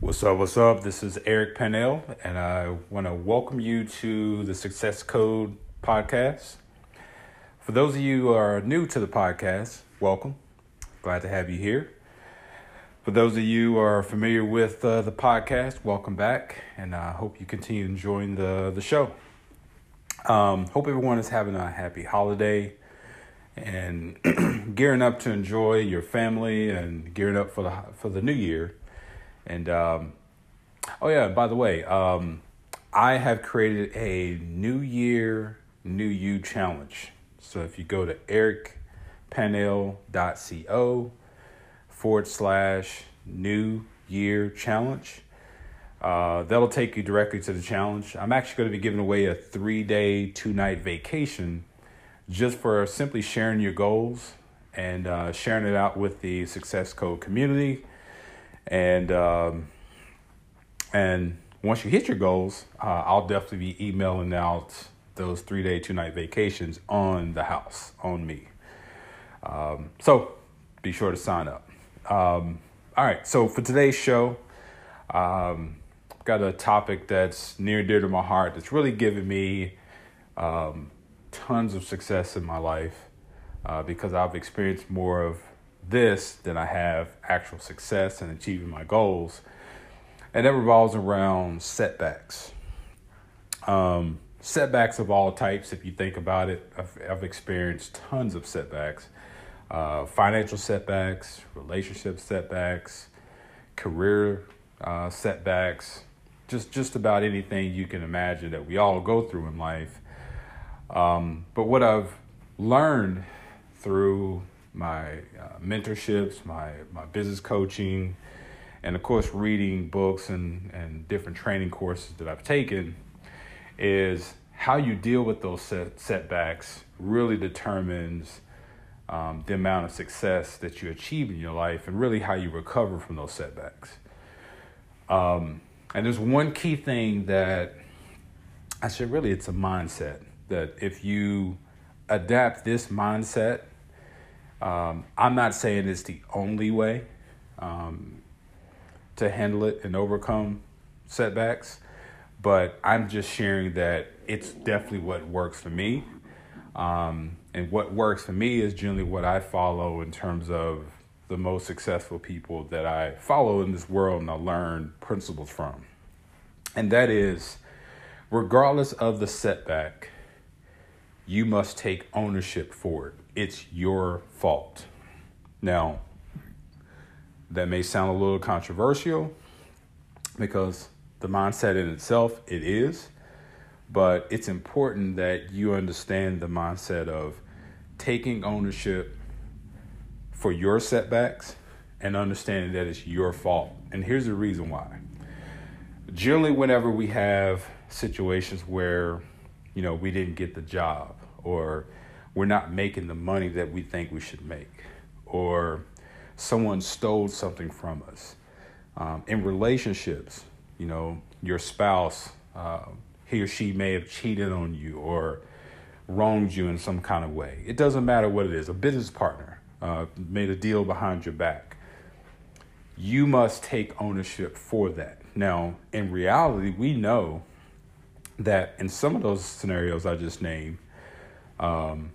What's up? What's up? This is Eric Pannell, and I want to welcome you to the Success Code podcast. For those of you who are new to the podcast, welcome. Glad to have you here. For those of you who are familiar with uh, the podcast, welcome back, and I hope you continue enjoying the the show. Um, hope everyone is having a happy holiday and gearing up to enjoy your family and gearing up for the for the new year. And um, oh yeah, by the way, um, I have created a New Year, New You challenge. So if you go to ericpannell.co forward slash New Year challenge, uh, that'll take you directly to the challenge. I'm actually going to be giving away a three day, two night vacation just for simply sharing your goals and uh, sharing it out with the Success Code community and um, and once you hit your goals, uh, I'll definitely be emailing out those three day, two night vacations on the house, on me. Um, so be sure to sign up. Um, all right, so for today's show, um, got a topic that's near and dear to my heart that's really given me um, tons of success in my life uh, because I've experienced more of this than I have actual success and achieving my goals. And that revolves around setbacks. Um, setbacks of all types, if you think about it, I've, I've experienced tons of setbacks uh, financial setbacks, relationship setbacks, career uh, setbacks, just, just about anything you can imagine that we all go through in life. Um, but what I've learned through my uh, mentorships, my, my business coaching, and of course, reading books and, and different training courses that I've taken, is how you deal with those set, setbacks really determines um, the amount of success that you achieve in your life and really how you recover from those setbacks. Um, and there's one key thing that I said really it's a mindset that if you adapt this mindset um, I'm not saying it's the only way um, to handle it and overcome setbacks, but I'm just sharing that it's definitely what works for me. Um, and what works for me is generally what I follow in terms of the most successful people that I follow in this world and I learn principles from. And that is, regardless of the setback, you must take ownership for it it's your fault. Now, that may sound a little controversial because the mindset in itself, it is, but it's important that you understand the mindset of taking ownership for your setbacks and understanding that it's your fault. And here's the reason why. Generally, whenever we have situations where, you know, we didn't get the job or we're not making the money that we think we should make, or someone stole something from us. Um, in relationships, you know, your spouse, uh, he or she may have cheated on you or wronged you in some kind of way. It doesn't matter what it is. A business partner uh, made a deal behind your back. You must take ownership for that. Now, in reality, we know that in some of those scenarios I just named, um,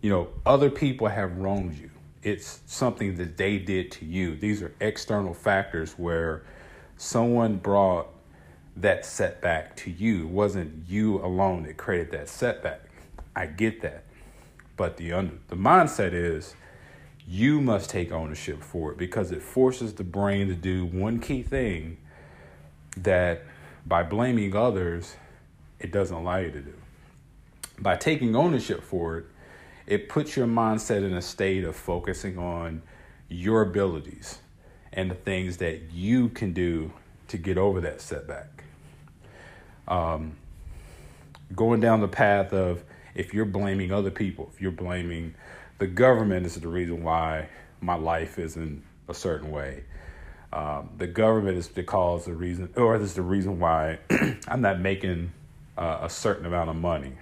you know, other people have wronged you. It's something that they did to you. These are external factors where someone brought that setback to you. It wasn't you alone that created that setback. I get that. But the under, the mindset is you must take ownership for it because it forces the brain to do one key thing that by blaming others, it doesn't allow you to do. By taking ownership for it, it puts your mindset in a state of focusing on your abilities and the things that you can do to get over that setback. Um, going down the path of if you're blaming other people, if you're blaming the government is the reason why my life isn't a certain way. Um, the government is the cause, the reason, or is the reason why I'm not making uh, a certain amount of money,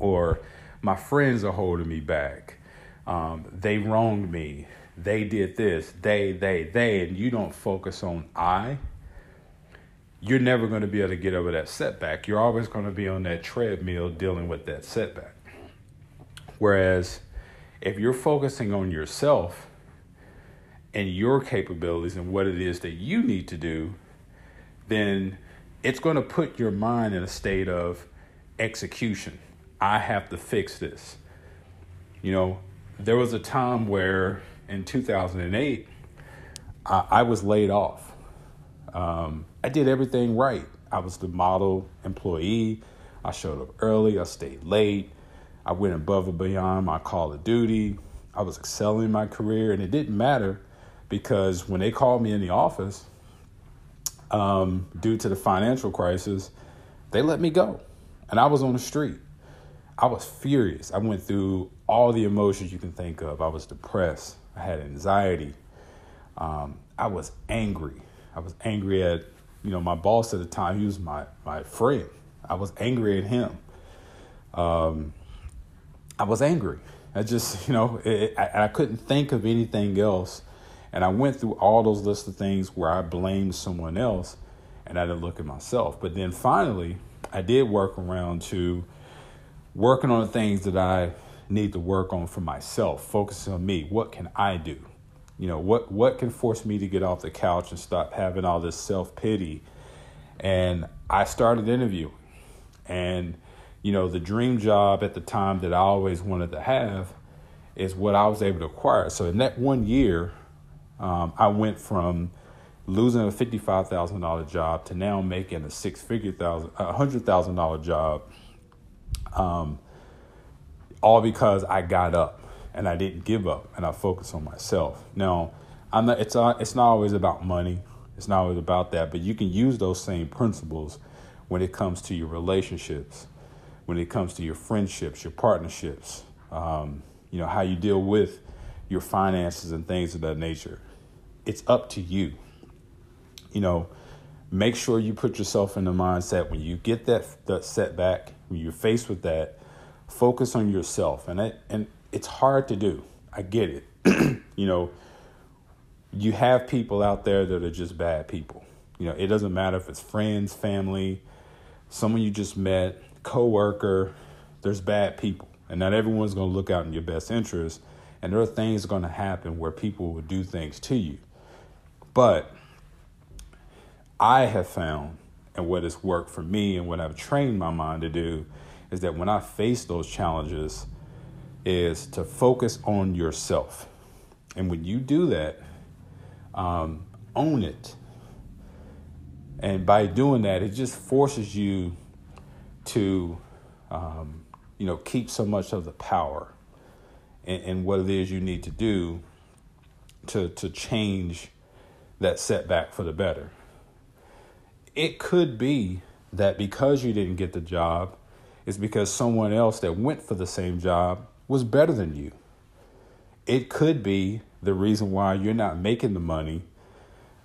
or my friends are holding me back. Um, they wronged me. they did this, they, they, they, and you don't focus on I, you're never going to be able to get over that setback. You're always going to be on that treadmill dealing with that setback. Whereas if you're focusing on yourself and your capabilities and what it is that you need to do, then it's going to put your mind in a state of execution. I have to fix this. You know, there was a time where in 2008, I, I was laid off. Um, I did everything right. I was the model employee. I showed up early. I stayed late. I went above and beyond my call of duty. I was excelling in my career, and it didn't matter because when they called me in the office, um, due to the financial crisis, they let me go. And I was on the street. I was furious. I went through all the emotions you can think of. I was depressed. I had anxiety. Um, I was angry. I was angry at, you know, my boss at the time. He was my, my friend. I was angry at him. Um, I was angry. I just, you know, it, I, I couldn't think of anything else. And I went through all those lists of things where I blamed someone else and I didn't look at myself. But then finally, I did work around to working on the things that I need to work on for myself, focusing on me. What can I do? You know, what what can force me to get off the couch and stop having all this self-pity? And I started interviewing. And you know, the dream job at the time that I always wanted to have is what I was able to acquire. So in that one year, um, I went from losing a fifty-five thousand dollar job to now making a six-figure thousand, a hundred thousand dollar job. Um, all because I got up and I didn't give up and I focused on myself. Now, I'm not, it's not, it's not always about money. It's not always about that, but you can use those same principles when it comes to your relationships, when it comes to your friendships, your partnerships, um, you know, how you deal with your finances and things of that nature. It's up to you. You know, make sure you put yourself in the mindset when you get that, that setback, when you're faced with that, focus on yourself. And it, and it's hard to do. I get it. You know you have people out there that are just bad people. You know it doesn't matter if it's friends family someone you just met coworker there's bad people. And not everyone's going to look out in your best interest. And there are things going to happen where people will do things to you but i have found and what has worked for me and what i've trained my mind to do is that when I face those challenges, is to focus on yourself. And when you do that, um, own it. And by doing that, it just forces you to, um, you know, keep so much of the power in what it is you need to do to to change that setback for the better. It could be that because you didn't get the job, it's because someone else that went for the same job was better than you. It could be the reason why you're not making the money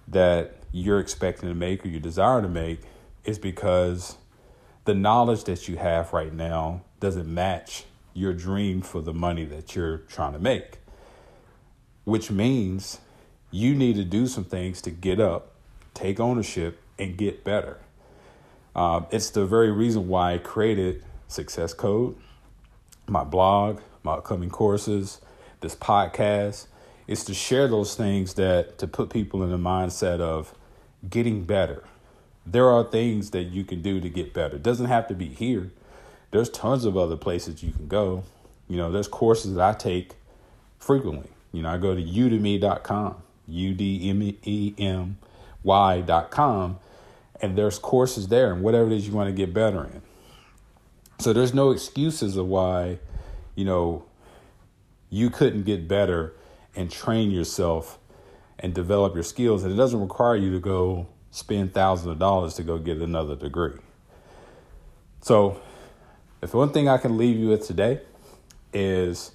that you're expecting to make or you desire to make is because the knowledge that you have right now doesn't match your dream for the money that you're trying to make. Which means you need to do some things to get up, take ownership, and get better. Uh, it's the very reason why I created Success Code, my blog, my upcoming courses, this podcast, is to share those things that to put people in the mindset of getting better. There are things that you can do to get better. It doesn't have to be here. There's tons of other places you can go. You know, there's courses that I take frequently. You know, I go to udemy.com, U D M E M Y.com, and there's courses there and whatever it is you want to get better in. So there's no excuses of why, you know, you couldn't get better and train yourself and develop your skills. And it doesn't require you to go spend thousands of dollars to go get another degree. So, if one thing I can leave you with today is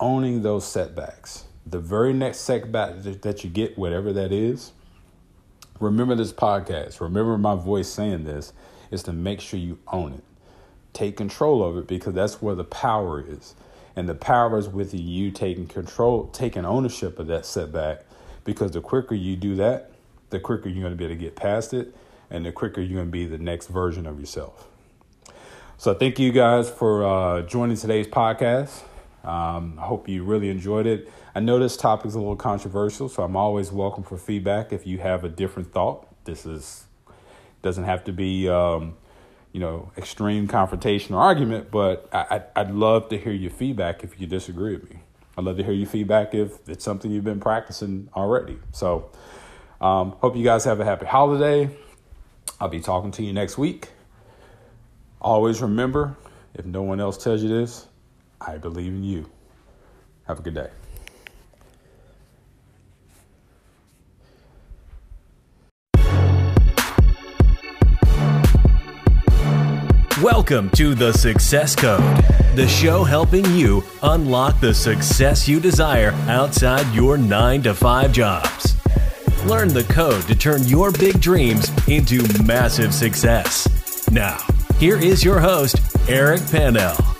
owning those setbacks. The very next setback that you get, whatever that is, remember this podcast, remember my voice saying this, is to make sure you own it take control of it because that's where the power is. And the power is with you taking control, taking ownership of that setback. Because the quicker you do that, the quicker you're going to be able to get past it, and the quicker you're going to be the next version of yourself. So, thank you guys for uh, joining today's podcast. Um, I hope you really enjoyed it. I know this topic is a little controversial, so I'm always welcome for feedback if you have a different thought. This is doesn't have to be um, you know extreme confrontation or argument, but I, I'd love to hear your feedback if you disagree with me. I'd love to hear your feedback if it's something you've been practicing already. So, um, hope you guys have a happy holiday. I'll be talking to you next week. Always remember, if no one else tells you this, I believe in you. Have a good day. Welcome to The Success Code, the show helping you unlock the success you desire outside your 9 to 5 jobs. Learn the code to turn your big dreams into massive success. Now, here is your host, Eric Pannell.